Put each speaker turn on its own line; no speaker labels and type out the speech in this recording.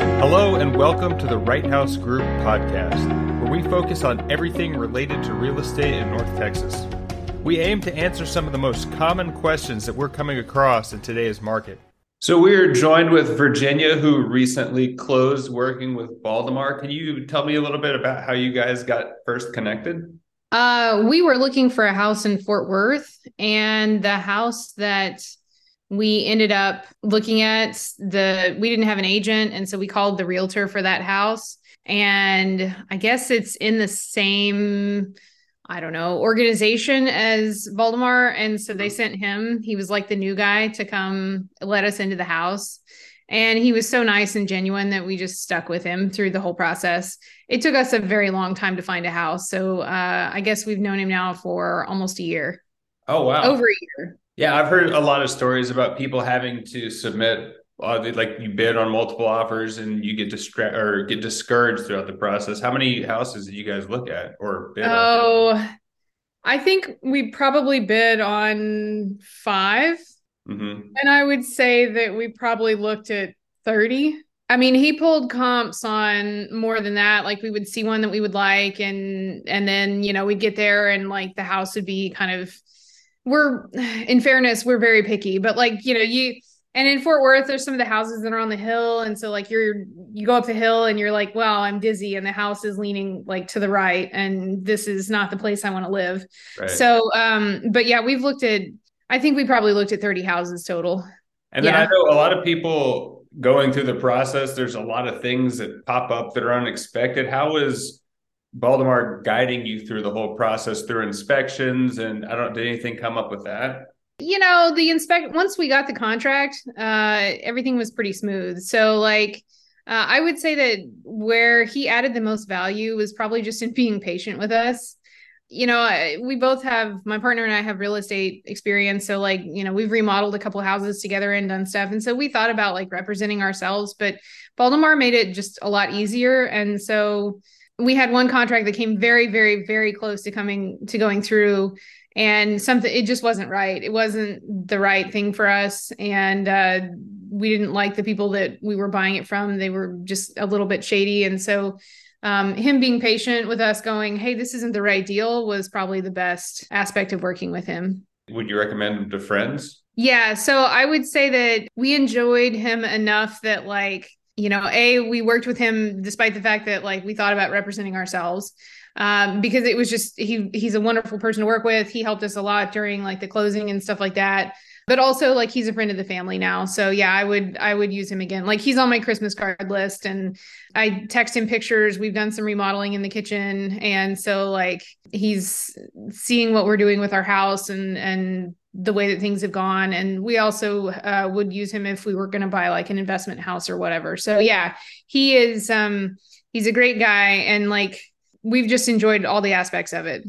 Hello, and welcome to the Right House Group podcast, where we focus on everything related to real estate in North Texas. We aim to answer some of the most common questions that we're coming across in today's market. So, we are joined with Virginia, who recently closed working with Baldemar. Can you tell me a little bit about how you guys got first connected?
Uh, we were looking for a house in Fort Worth, and the house that we ended up looking at the we didn't have an agent and so we called the realtor for that house. And i guess it's in the same i don't know organization as Baldemar and so they sent him he was like the new guy to come let us into the house. And he was so nice and genuine that we just stuck with him through the whole process. It took us a very long time to find a house. So uh, i guess we've known him now for almost a year.
Oh wow.
Over a year
yeah, I've heard a lot of stories about people having to submit uh, like you bid on multiple offers and you get distra- or get discouraged throughout the process. How many houses did you guys look at or bid?
Oh, on? I think we probably bid on 5 mm-hmm. and I would say that we probably looked at thirty. I mean, he pulled comps on more than that. Like we would see one that we would like, and and then you know we'd get there and like the house would be kind of we're in fairness we're very picky but like you know you and in Fort Worth there's some of the houses that are on the hill and so like you're you go up the hill and you're like well I'm dizzy and the house is leaning like to the right and this is not the place I want to live right. so um but yeah we've looked at I think we probably looked at 30 houses total
and then yeah. I know a lot of people going through the process there's a lot of things that pop up that are unexpected how is Baldemar guiding you through the whole process through inspections and I don't did anything come up with that?
You know, the inspect once we got the contract, uh everything was pretty smooth. So like uh, I would say that where he added the most value was probably just in being patient with us. You know, I, we both have my partner and I have real estate experience, so like you know we've remodeled a couple houses together and done stuff, and so we thought about like representing ourselves, but Baldemar made it just a lot easier, and so we had one contract that came very very very close to coming to going through and something it just wasn't right. It wasn't the right thing for us and uh, we didn't like the people that we were buying it from. They were just a little bit shady and so um, him being patient with us going hey this isn't the right deal was probably the best aspect of working with him.
Would you recommend him to friends?
Yeah so i would say that we enjoyed him enough that like you know, a we worked with him despite the fact that like we thought about representing ourselves um, because it was just he he's a wonderful person to work with. He helped us a lot during like the closing and stuff like that. But also like he's a friend of the family now. So yeah, I would I would use him again. Like he's on my Christmas card list and I text him pictures. We've done some remodeling in the kitchen and so like he's seeing what we're doing with our house and and the way that things have gone. And we also uh, would use him if we were going to buy like an investment house or whatever. So yeah he is um he's a great guy. And like we've just enjoyed all the aspects of it